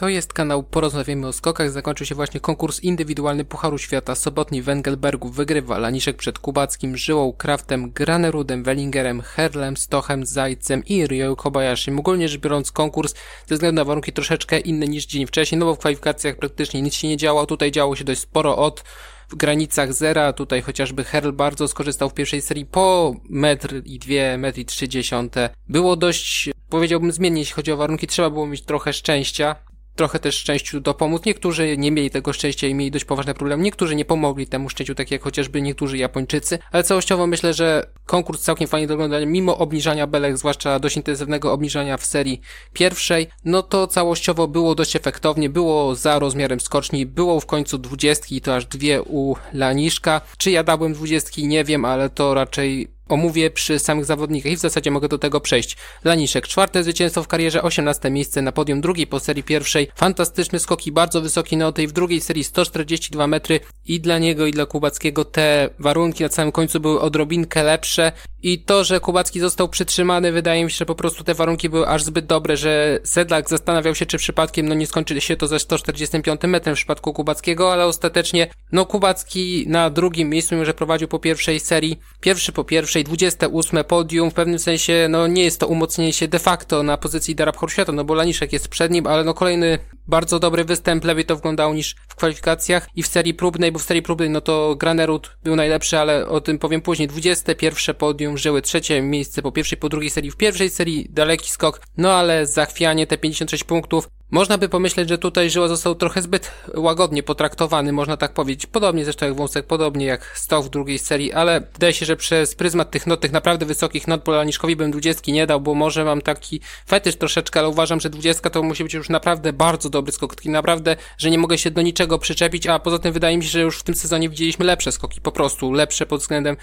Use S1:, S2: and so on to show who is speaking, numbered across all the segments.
S1: To jest kanał Porozmawiamy o skokach. Zakończył się właśnie konkurs indywidualny Pucharu Świata. Sobotni Wengelbergu wygrywa Laniszek przed Kubackim, Żyłą, Kraftem, Granerudem, Wellingerem, Herlem, Stochem, Zajcem i Ryo Kobayashi. Ogólnie rzecz biorąc konkurs ze względu na warunki troszeczkę inne niż dzień wcześniej, no bo w kwalifikacjach praktycznie nic się nie działo. Tutaj działo się dość sporo od w granicach zera. Tutaj chociażby Herl bardzo skorzystał w pierwszej serii po metr i dwie, metr i trzy dziesiąte. Było dość, powiedziałbym, zmiennie, jeśli chodzi o warunki. Trzeba było mieć trochę szczęścia trochę też szczęściu dopomóc. Niektórzy nie mieli tego szczęścia i mieli dość poważne problemy. Niektórzy nie pomogli temu szczęściu, tak jak chociażby niektórzy Japończycy. Ale całościowo myślę, że konkurs całkiem fajnie do mimo obniżania belek, zwłaszcza dość intensywnego obniżania w serii pierwszej, no to całościowo było dość efektownie, było za rozmiarem skoczni, było w końcu dwudziestki to aż dwie u Laniszka. Czy ja dałbym dwudziestki? Nie wiem, ale to raczej omówię przy samych zawodnikach i w zasadzie mogę do tego przejść. Laniszek, czwarte zwycięstwo w karierze, osiemnaste miejsce na podium drugiej po serii pierwszej. Fantastyczny skoki, bardzo wysoki noty i w drugiej serii 142 metry i dla niego i dla Kubackiego te warunki na samym końcu były odrobinkę lepsze i to, że Kubacki został przytrzymany, wydaje mi się, że po prostu te warunki były aż zbyt dobre, że Sedlak zastanawiał się, czy przypadkiem no nie skończy się to ze 145 metrem w przypadku Kubackiego, ale ostatecznie no Kubacki na drugim miejscu, mimo że prowadził po pierwszej serii, pierwszy po pierwszej raczej 28 podium, w pewnym sensie, no nie jest to umocnienie się de facto na pozycji Darab Horsiata, no bo Laniszek jest przed nim, ale no kolejny bardzo dobry występ, lepiej to wyglądało niż w kwalifikacjach i w serii próbnej, bo w serii próbnej no to Granerud był najlepszy, ale o tym powiem później. 21 podium, żyły trzecie miejsce po pierwszej, po drugiej serii, w pierwszej serii daleki skok, no ale zachwianie te 56 punktów, można by pomyśleć, że tutaj Żyła został trochę zbyt łagodnie potraktowany, można tak powiedzieć. Podobnie zresztą jak Wąsek, podobnie jak stał w drugiej serii, ale wydaje się, że przez pryzmat tych not, tych naprawdę wysokich not Polaniszkowi bym dwudziestki nie dał, bo może mam taki fetysz troszeczkę, ale uważam, że dwudziestka to musi być już naprawdę bardzo dobry skok, taki naprawdę, że nie mogę się do niczego przyczepić, a poza tym wydaje mi się, że już w tym sezonie widzieliśmy lepsze skoki, po prostu lepsze pod względem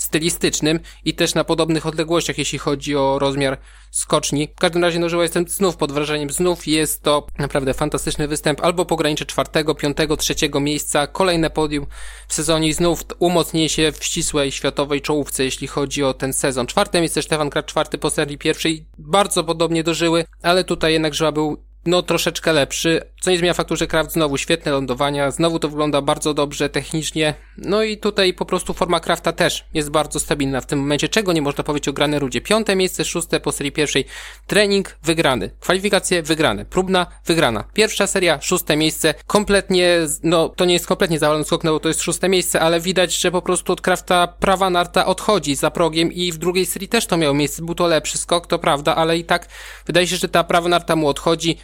S1: stylistycznym i też na podobnych odległościach, jeśli chodzi o rozmiar skoczni. W każdym razie, no, że jestem znów pod wrażeniem, znów jest to naprawdę fantastyczny występ, albo pogranicze czwartego, piątego, trzeciego miejsca, kolejne podium w sezonie i znów umocnienie się w ścisłej światowej czołówce, jeśli chodzi o ten sezon. Czwarte miejsce Stefan Krat, czwarty po serii pierwszej, bardzo podobnie dożyły, ale tutaj jednak Żyła był no troszeczkę lepszy, co nie zmienia faktu, że Kraft znowu świetne lądowania, znowu to wygląda bardzo dobrze technicznie, no i tutaj po prostu forma Krafta też jest bardzo stabilna w tym momencie, czego nie można powiedzieć o Granerudzie. Piąte miejsce, szóste po serii pierwszej, trening wygrany, kwalifikacje wygrane, próbna wygrana. Pierwsza seria, szóste miejsce, kompletnie, no to nie jest kompletnie zawalony skok, no bo to jest szóste miejsce, ale widać, że po prostu od Krafta prawa narta odchodzi za progiem i w drugiej serii też to miało miejsce, był to lepszy skok, to prawda, ale i tak wydaje się, że ta prawa narta mu odchodzi,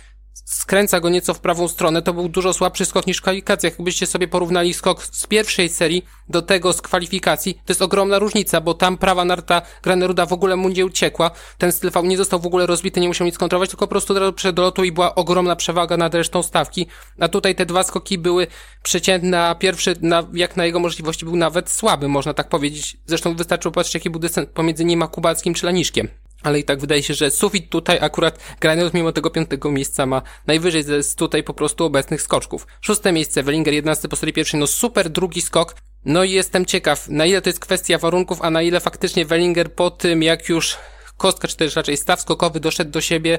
S1: skręca go nieco w prawą stronę, to był dużo słabszy skok niż w kwalifikacjach. Jakbyście sobie porównali skok z pierwszej serii do tego z kwalifikacji, to jest ogromna różnica, bo tam prawa narta Graneruda w ogóle mu nie uciekła, ten styl nie został w ogóle rozbity, nie musiał nic kontrolować, tylko po prostu przed lotu i była ogromna przewaga nad resztą stawki, a tutaj te dwa skoki były przeciętne, a pierwszy, na, jak na jego możliwości, był nawet słaby, można tak powiedzieć. Zresztą wystarczyło patrzeć, jaki był dystans pomiędzy nim a Kubackim czy Laniszkiem ale i tak wydaje się, że sufit tutaj akurat Graniot mimo tego piątego miejsca ma najwyżej z tutaj po prostu obecnych skoczków. Szóste miejsce, Wellinger, 11 po serii pierwszej, no super drugi skok. No i jestem ciekaw, na ile to jest kwestia warunków, a na ile faktycznie Wellinger po tym, jak już kostka, czy też raczej staw skokowy doszedł do siebie,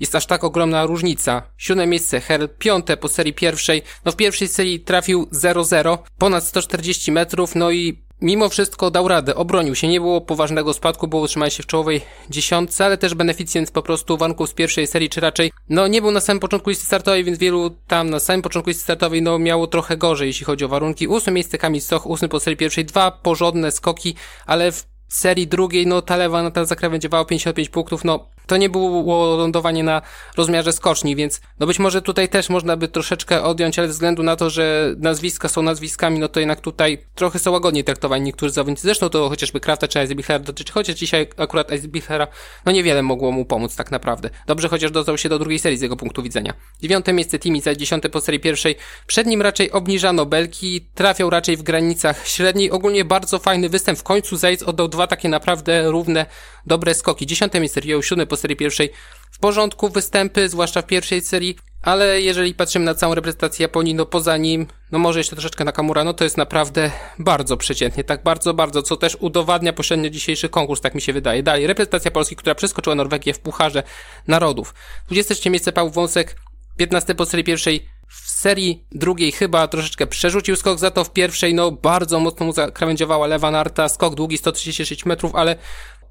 S1: jest aż tak ogromna różnica. Siódme miejsce Herl, piąte po serii pierwszej. No w pierwszej serii trafił 0-0, ponad 140 metrów, no i mimo wszystko dał radę, obronił się, nie było poważnego spadku, bo utrzymał się w czołowej dziesiątce, ale też beneficjent po prostu warunków z pierwszej serii, czy raczej, no nie był na samym początku listy startowej, więc wielu tam na samym początku listy startowej, no miało trochę gorzej, jeśli chodzi o warunki. Ósme miejsce Kamil Soch, ósmy po serii pierwszej, dwa porządne skoki, ale w serii drugiej, no ta lewa na ten zakrawędzie 55 punktów, no to nie było lądowanie na rozmiarze skoczni, więc no być może tutaj też można by troszeczkę odjąć, ale ze względu na to, że nazwiska są nazwiskami, no to jednak tutaj trochę są łagodniej traktowani niektórzy zawodnicy. Zresztą to chociażby Krafta czy Eisbichlera dotyczy, chociaż dzisiaj akurat Eisbichlera, no niewiele mogło mu pomóc tak naprawdę. Dobrze chociaż dostał się do drugiej serii z jego punktu widzenia. Dziewiąte miejsce Timica, dziesiąte po serii pierwszej. Przed nim raczej obniżano belki, trafiał raczej w granicach średniej. Ogólnie bardzo fajny występ. W końcu Zajc oddał dwa takie naprawdę równe, dobre skoki. Dziesiąte miejsce Rio, siódme po serii pierwszej w porządku występy, zwłaszcza w pierwszej serii, ale jeżeli patrzymy na całą reprezentację Japonii, no poza nim, no może jeszcze troszeczkę Nakamura, no to jest naprawdę bardzo przeciętnie, tak bardzo, bardzo, co też udowadnia pośrednio dzisiejszy konkurs, tak mi się wydaje. Dalej, reprezentacja Polski, która przeskoczyła Norwegię w Pucharze Narodów. 23 miejsce Paweł Wąsek, 15 po serii pierwszej w serii drugiej chyba troszeczkę przerzucił skok, za to w pierwszej no bardzo mocno mu zakrawędziowała lewa narta, skok długi 136 metrów, ale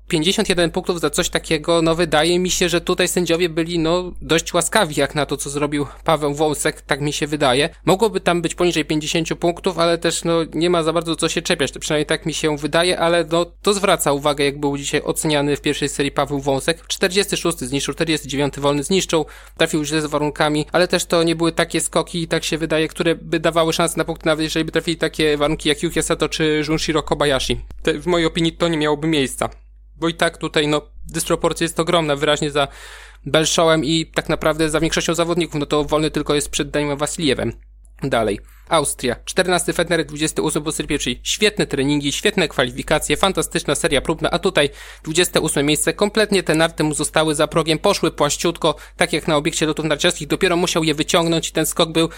S1: 51 punktów za coś takiego, no wydaje mi się, że tutaj sędziowie byli no dość łaskawi jak na to, co zrobił Paweł Wąsek, tak mi się wydaje. Mogłoby tam być poniżej 50 punktów, ale też no nie ma za bardzo co się czepiać, to przynajmniej tak mi się wydaje, ale no to zwraca uwagę, jak był dzisiaj oceniany w pierwszej serii Paweł Wąsek. 46 zniszczył, 49 wolny zniszczył, trafił źle z warunkami, ale też to nie były takie skoki, tak się wydaje, które by dawały szansę na punkty, nawet jeżeli by trafili takie warunki jak Yuki Sato czy Junshiro Kobayashi. Te, w mojej opinii to nie miałoby miejsca bo i tak tutaj no dysproporcja jest ogromna, wyraźnie za Belshowem i tak naprawdę za większością zawodników, no to wolny tylko jest przed Daniem Wasiliewem. Dalej. Austria. 14 Federer, 28 po pierwszej. Świetne treningi, świetne kwalifikacje, fantastyczna seria próbna, a tutaj 28 miejsce. Kompletnie te narty mu zostały za progiem, poszły płaściutko, tak jak na obiekcie lotów narciarskich. Dopiero musiał je wyciągnąć i ten skok był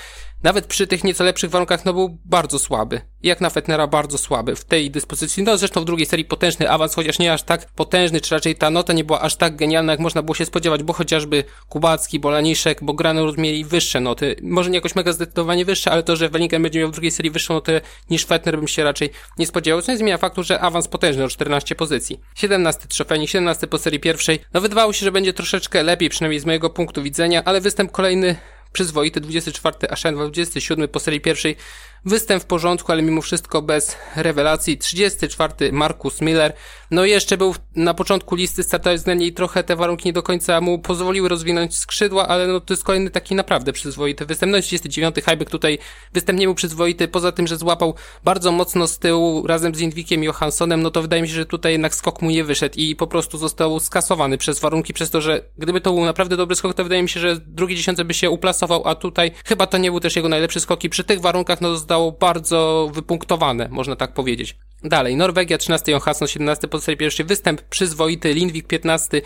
S1: nawet przy tych nieco lepszych warunkach, no był bardzo słaby. Jak na Fetnera bardzo słaby w tej dyspozycji. No zresztą w drugiej serii potężny awans, chociaż nie aż tak potężny, czy raczej ta nota nie była aż tak genialna, jak można było się spodziewać, bo chociażby Kubacki, Bolaniszek, bo Granur mieli wyższe noty. Może nie jakoś mega zdecydowanie wyższe, ale to, że Wellington będzie miał w drugiej serii wyższą notę niż Fetner bym się raczej nie spodziewał, co nie zmienia faktu, że awans potężny o 14 pozycji. 17 trzofeni, 17 po serii pierwszej. No wydawało się, że będzie troszeczkę lepiej, przynajmniej z mojego punktu widzenia, ale występ kolejny przyzwoity, 24 Ashen, 27 po serii pierwszej Występ w porządku, ale mimo wszystko bez rewelacji. 34 Marcus Miller. No jeszcze był na początku listy startowej względnie i trochę te warunki nie do końca mu pozwoliły rozwinąć skrzydła, ale no to jest kolejny taki naprawdę przyzwoity występ. No i 39 Hajbek tutaj występ nie był przyzwoity, poza tym, że złapał bardzo mocno z tyłu razem z Indwikiem Johanssonem, no to wydaje mi się, że tutaj jednak skok mu nie wyszedł i po prostu został skasowany przez warunki, przez to, że gdyby to był naprawdę dobry skok, to wydaje mi się, że drugi dziesiąty by się uplasował, a tutaj chyba to nie był też jego najlepszy skok i przy tych warunkach no zostało bardzo wypunktowane, można tak powiedzieć. Dalej, Norwegia 13, Johansson 17 po serii pierwszej, występ przyzwoity, Lindwik 15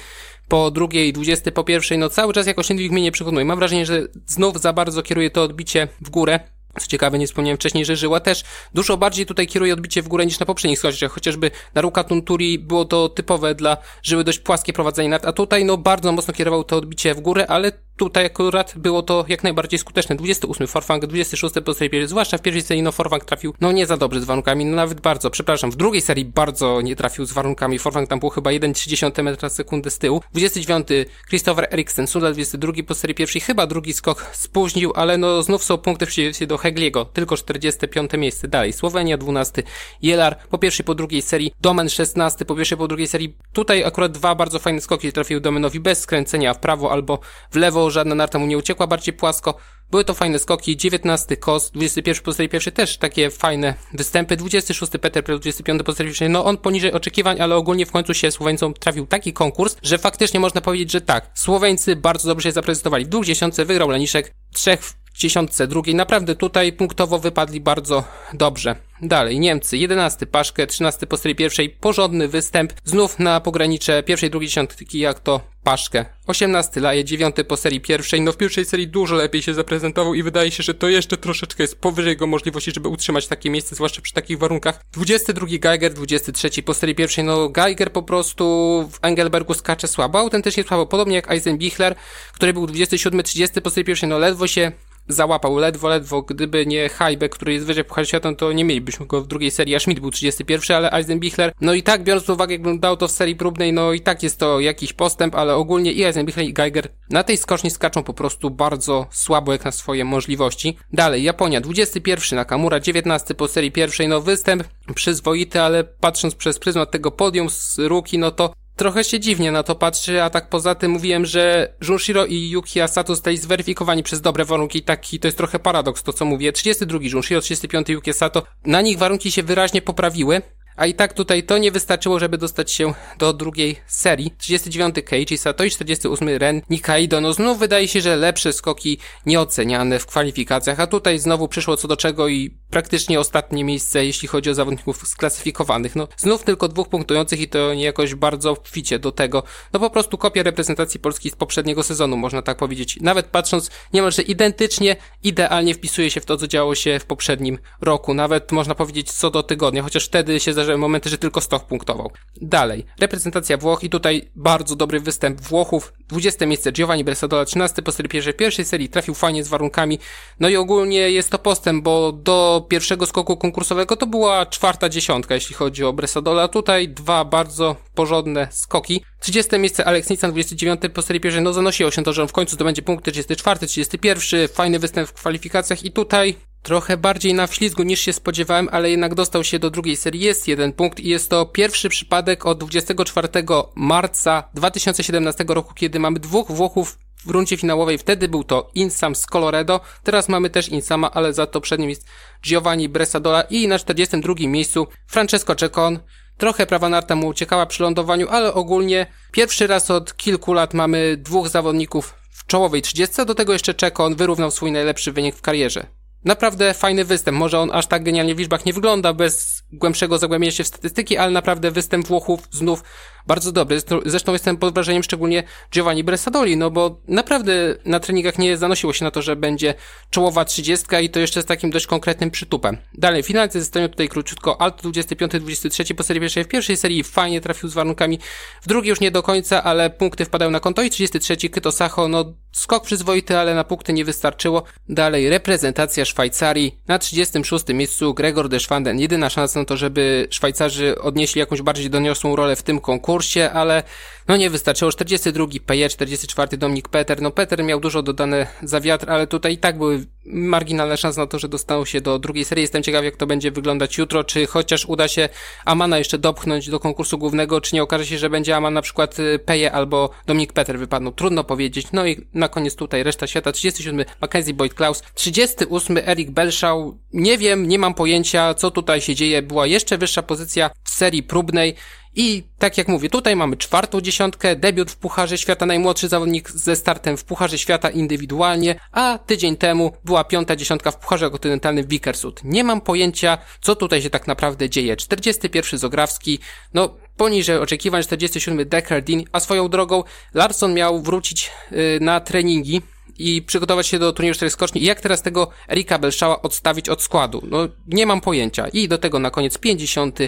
S1: po drugiej, 20 po pierwszej, no cały czas jakoś Lindwik mnie nie przekonuje. Mam wrażenie, że znów za bardzo kieruje to odbicie w górę. Co ciekawe, nie wspomniałem wcześniej, że Żyła też dużo bardziej tutaj kieruje odbicie w górę niż na poprzednich skoczach. Chociażby na Ruka Tunturi było to typowe dla Żyły dość płaskie prowadzenie nad, a tutaj no bardzo mocno kierował to odbicie w górę, ale tutaj akurat było to jak najbardziej skuteczne. 28 Forfang, 26 po serii zwłaszcza w pierwszej serii no Forfang trafił no nie za dobrze z warunkami, no nawet bardzo, przepraszam, w drugiej serii bardzo nie trafił z warunkami. Forfang tam był chyba 1,3 metra sekundy z tyłu. 29 Christopher Eriksen, Sunda 22 po serii pierwszej, chyba drugi skok spóźnił, ale no znów są punkty w przeciwieństwie do Hegliego, tylko 45 miejsce dalej. Słowenia 12, Jelar po pierwszej, po drugiej serii, Domen 16 po pierwszej, po drugiej serii. Tutaj akurat dwa bardzo fajne skoki trafił Domenowi bez skręcenia w prawo albo w lewo żadna narta mu nie uciekła, bardziej płasko. Były to fajne skoki, 19 Kos, 21 pozostaje pierwszy też takie fajne występy, 26 Peter, 25 pozostaje pierwszy, no on poniżej oczekiwań, ale ogólnie w końcu się Słoweńcom trafił taki konkurs, że faktycznie można powiedzieć, że tak, Słoweńcy bardzo dobrze się zaprezentowali. W dwóch dziesiątce wygrał Laniszek, trzech dziesiątce drugiej. Naprawdę tutaj punktowo wypadli bardzo dobrze. Dalej, Niemcy, 11 Paszkę, 13 po serii pierwszej, porządny występ, znów na pogranicze pierwszej, drugiej dziesiątki, jak to Paszkę. 18 Laje, 9 po serii pierwszej, no w pierwszej serii dużo lepiej się zaprezentował i wydaje się, że to jeszcze troszeczkę jest powyżej jego możliwości, żeby utrzymać takie miejsce, zwłaszcza przy takich warunkach. 22 Geiger, 23 po serii pierwszej, no Geiger po prostu w Engelbergu skacze słabo, autentycznie słabo, podobnie jak Eisenbichler, który był 27, 30 po serii pierwszej, no ledwo się załapał ledwo, ledwo. Gdyby nie Hajbe, który jest wyżej Puchar Świata, to nie mielibyśmy go w drugiej serii, a Schmidt był 31, ale Eisenbichler, no i tak, biorąc pod uwagę, jakbym dał to w serii próbnej, no i tak jest to jakiś postęp, ale ogólnie i Eisenbichler i Geiger na tej skoczni skaczą po prostu bardzo słabo, jak na swoje możliwości. Dalej, Japonia, 21 Nakamura, 19 po serii pierwszej, no występ przyzwoity, ale patrząc przez pryzmat tego podium z Ruki, no to trochę się dziwnie na to patrzy, a tak poza tym mówiłem, że Junshiro i Yuki Asato zostali zweryfikowani przez dobre warunki, taki to jest trochę paradoks to co mówię. 32 Junshiro, 35 Yuki Asato, na nich warunki się wyraźnie poprawiły, a i tak tutaj to nie wystarczyło, żeby dostać się do drugiej serii. 39 Keiichi Sato i 48 Ren Nikaido. No znów wydaje się, że lepsze skoki nieoceniane w kwalifikacjach, a tutaj znowu przyszło co do czego i praktycznie ostatnie miejsce, jeśli chodzi o zawodników sklasyfikowanych. No znów tylko dwóch punktujących i to nie jakoś bardzo ficie do tego. No po prostu kopia reprezentacji Polski z poprzedniego sezonu, można tak powiedzieć. Nawet patrząc niemalże identycznie, idealnie wpisuje się w to, co działo się w poprzednim roku. Nawet można powiedzieć co do tygodnia, chociaż wtedy się zdarzały momenty, że tylko Stoch punktował. Dalej, reprezentacja Włoch i tutaj bardzo dobry występ Włochów. 20 miejsce Giovanni Bressadola, 13 po serii pierwszej. Pierwszej serii trafił fajnie z warunkami. No i ogólnie jest to postęp, bo do pierwszego skoku konkursowego to była czwarta dziesiątka, jeśli chodzi o Bressadola. Tutaj dwa bardzo porządne skoki. 30 miejsce Alex Nissan, 29 po serii pierwszej, no zanosiło się to, że on w końcu to będzie punkty 34, 31, fajny występ w kwalifikacjach i tutaj trochę bardziej na wślizgu niż się spodziewałem, ale jednak dostał się do drugiej serii. Jest jeden punkt i jest to pierwszy przypadek od 24 marca 2017 roku, kiedy mamy dwóch Włochów w rundzie finałowej. Wtedy był to Insam z Coloredo. Teraz mamy też Insama, ale za to przed nim jest Giovanni Bressadola i na 42 miejscu Francesco Cecon. Trochę prawa narta mu uciekała przy lądowaniu, ale ogólnie pierwszy raz od kilku lat mamy dwóch zawodników w czołowej 30, do tego jeszcze Czekon wyrównał swój najlepszy wynik w karierze. Naprawdę fajny występ. Może on aż tak genialnie w liczbach nie wygląda bez głębszego zagłębienia się w statystyki, ale naprawdę występ Włochów znów bardzo dobry. Zresztą jestem pod wrażeniem szczególnie Giovanni Bressadoli, no bo naprawdę na treningach nie zanosiło się na to, że będzie czołowa 30 i to jeszcze z takim dość konkretnym przytupem. Dalej, finalnie zostają tutaj króciutko. Alto 25-23 po serii pierwszej. W pierwszej serii fajnie trafił z warunkami, w drugiej już nie do końca, ale punkty wpadają na konto i 33 Kyto Sacho, no skok przyzwoity, ale na punkty nie wystarczyło. Dalej, reprezentacja Szwajcarii na 36 miejscu Gregor de Schwanden. Jedyna szansa na to, żeby Szwajcarzy odnieśli jakąś bardziej doniosłą rolę w tym konkursie ale no nie wystarczyło. 42 PJ, 44 Dominik Peter. No Peter miał dużo dodane za wiatr, ale tutaj i tak były marginalne szanse na to, że dostaną się do drugiej serii. Jestem ciekaw, jak to będzie wyglądać jutro, czy chociaż uda się Amana jeszcze dopchnąć do konkursu głównego, czy nie okaże się, że będzie Aman na przykład y, Peje albo Dominik Peter wypadną. Trudno powiedzieć. No i na koniec tutaj reszta świata. 37 Mackenzie Boyd Klaus, 38 Eric Belshaw. Nie wiem, nie mam pojęcia, co tutaj się dzieje. Była jeszcze wyższa pozycja w serii próbnej. I tak jak mówię, tutaj mamy czwartą dziesiątkę, debiut w Pucharze Świata, najmłodszy zawodnik ze startem w Pucharze Świata indywidualnie, a tydzień temu była piąta dziesiątka w Pucharze Kontynentalnym w Wikersud. Nie mam pojęcia, co tutaj się tak naprawdę dzieje. 41 Zograwski, no poniżej oczekiwań, 47 Deckardin, a swoją drogą Larson miał wrócić yy, na treningi, i przygotować się do turnieju czterech skoczni. I jak teraz tego Erika Belszała odstawić od składu? No, nie mam pojęcia. I do tego na koniec 50.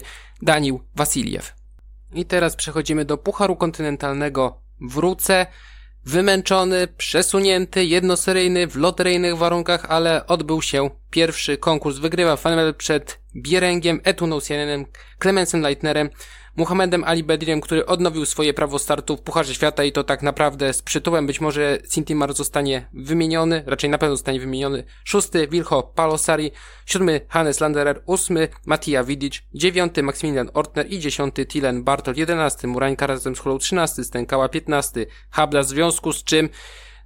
S1: Danił Wasiliew. I teraz przechodzimy do Pucharu Kontynentalnego. Wrócę. Wymęczony, przesunięty, jednoseryjny, w loteryjnych warunkach, ale odbył się pierwszy konkurs. Wygrywa Fanmel przed Bierengiem, Etunousianem, Clemensem Leitnerem. Muhammedem Ali Bedirem, który odnowił swoje prawo startu w Pucharze Świata i to tak naprawdę z przytułem. Być może Sintimar zostanie wymieniony, raczej na pewno zostanie wymieniony. Szósty Wilho Palosari, siódmy Hannes Landerer, ósmy Matija Vidic, dziewiąty Maximilian Ortner. I dziesiąty Tilen Bartol, jedenasty Murańka razem z Hulą, trzynasty Stękała, piętnasty Habla, w związku z czym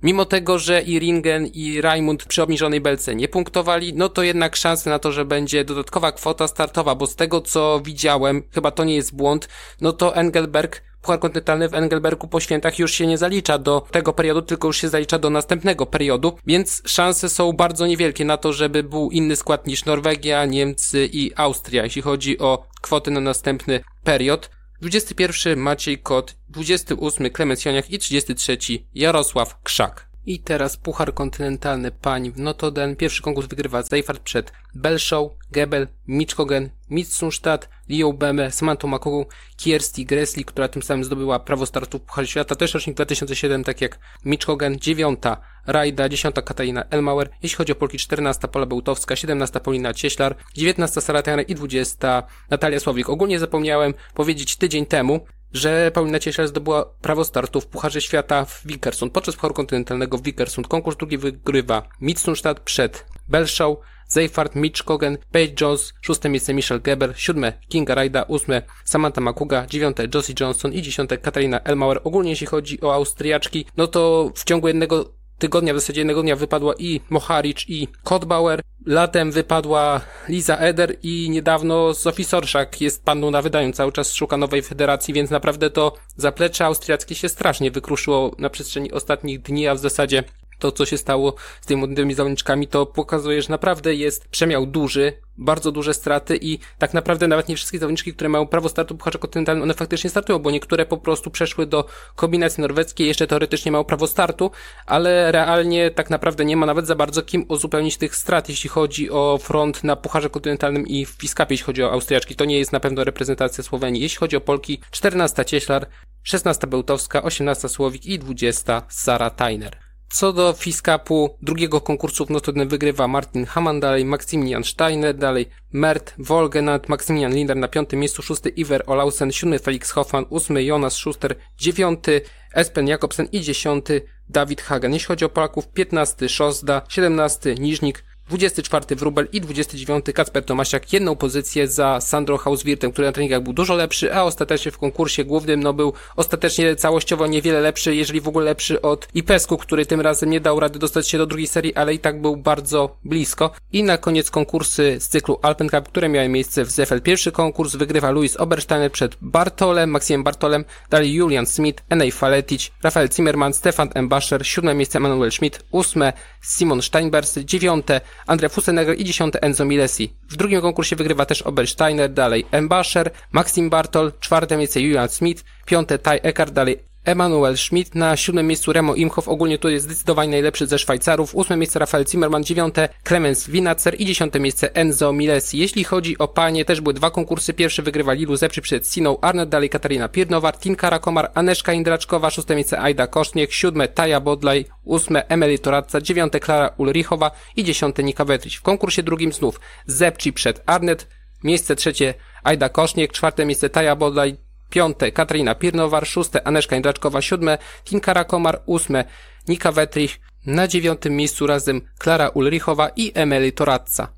S1: Mimo tego, że i Ringen i Raimund przy obniżonej belce nie punktowali, no to jednak szanse na to, że będzie dodatkowa kwota startowa, bo z tego co widziałem, chyba to nie jest błąd, no to Engelberg Puchar kontynentalny w Engelbergu po świętach już się nie zalicza do tego periodu, tylko już się zalicza do następnego periodu, więc szanse są bardzo niewielkie na to, żeby był inny skład niż Norwegia, Niemcy i Austria, jeśli chodzi o kwoty na następny period. 21 Maciej Kot, 28 Klemens Joniak i 33 Jarosław Krzak. I teraz Puchar Kontynentalny Pań w Notoden. Pierwszy konkurs wygrywa Seifert przed Belshow, Gebel, Miczkogen, Mitsunstadt, Leo Beme, Samantha Makogu, Kiersti Gressli, która tym samym zdobyła prawo startu w Pucharze Świata. Też rocznik 2007, tak jak Miczkogen. Dziewiąta Rajda, dziesiąta Katarina Elmauer. Jeśli chodzi o Polki, 14 Pola Bełtowska, 17 Polina Cieślar, 19 Sara i 20 Natalia Słowik. Ogólnie zapomniałem powiedzieć tydzień temu, że Paulina Cieślar zdobyła prawo startu w Pucharze Świata w Wickersund. Podczas Pucharu Kontynentalnego w Wickersund konkurs drugi wygrywa Mitsunstadt przed Belshaw, Zeifart, Mitch Kogen, Paige Jones, szóste miejsce Michelle Geber, siódme Kinga Rajda, ósme Samantha Makuga, dziewiąte Josie Johnson i dziesiąte Katarina Elmauer. Ogólnie jeśli chodzi o Austriaczki, no to w ciągu jednego tygodnia, w zasadzie jednego dnia wypadła i Moharic i Kotbauer. Latem wypadła Liza Eder i niedawno Sophie Sorszak jest panną na wydaniu, cały czas szuka nowej federacji, więc naprawdę to zaplecze austriackie się strasznie wykruszyło na przestrzeni ostatnich dni, a w zasadzie to, co się stało z tymi młodymi zawodniczkami, to pokazuje, że naprawdę jest przemiał duży, bardzo duże straty i tak naprawdę nawet nie wszystkie zawodniczki, które mają prawo startu Pucharze Kontynentalnym, one faktycznie startują, bo niektóre po prostu przeszły do kombinacji norweckiej, jeszcze teoretycznie mają prawo startu, ale realnie tak naprawdę nie ma nawet za bardzo kim uzupełnić tych strat, jeśli chodzi o front na Pucharze Kontynentalnym i w Fiskapie, jeśli chodzi o Austriaczki. To nie jest na pewno reprezentacja Słowenii. Jeśli chodzi o Polki, 14 Cieślar, 16 Bełtowska, 18 Słowik i 20 Sara Tajner. Co do Fiskapu, drugiego konkursu w Notodden wygrywa Martin Hamann, dalej Maximilian Steiner, dalej Mert Wolgenat, Maximilian Linder na piątym miejscu, szósty Iver Olausen, siódmy Felix Hoffman, ósmy Jonas Schuster, dziewiąty Espen Jakobsen i dziesiąty Dawid Hagen. Jeśli chodzi o Polaków, piętnasty Szosda, siedemnasty Niżnik, 24 Wrubel i 29 Kacper Tomasiak jedną pozycję za Sandro Hauswirtem, który na treningach był dużo lepszy, a ostatecznie w konkursie głównym no był ostatecznie całościowo niewiele lepszy, jeżeli w ogóle lepszy od Ipesku, który tym razem nie dał rady dostać się do drugiej serii, ale i tak był bardzo blisko. I na koniec konkursy z cyklu Alpen Cup, które miały miejsce w Zefel. Pierwszy konkurs wygrywa Luis Obersteiner przed Bartolem, Maksimem Bartolem, dalej Julian Smith, Enej Faletic, Rafael Zimmermann, Stefan Embasher, siódme miejsce Manuel Schmidt, ósme Simon Steinbers, dziewiąte Andrea Fusenegger i dziesiąte Enzo Milesi. W drugim konkursie wygrywa też Obersteiner, dalej Embasher, Maxim Bartol, czwarte miejsce Julian Smith, piąte Ty Eckhart, dalej Emanuel Schmidt, na siódmym miejscu Remo Imhoff, ogólnie to jest zdecydowanie najlepszy ze Szwajcarów, ósme miejsce Rafael Zimmermann, dziewiąte Clemens Winacer i dziesiąte miejsce Enzo Milesi. Jeśli chodzi o panie, też były dwa konkursy, pierwszy wygrywa Lilu Zeprzy przed Siną Arnold, dalej Katarina Piernowar, Tinka Rakomar, Aneszka Indraczkowa, szóste miejsce Aida Koszniek, siódme Taja Bodlaj, ósme Emily Toradca, dziewiąte Klara Ulrichowa i dziesiąte Nika Wetriś. W konkursie drugim znów Zepczy przed Arnet, miejsce trzecie Aida Koszniek, czwarte miejsce Taja Bodlaj, piąte Katarina Pirnowar, szóste Aneszka Indraczkowa, siódme Tinkara Komar, ósme Nika Wetrich, na dziewiątym miejscu razem Klara Ulrichowa i Emily Toradca.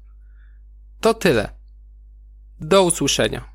S1: To tyle. Do usłyszenia.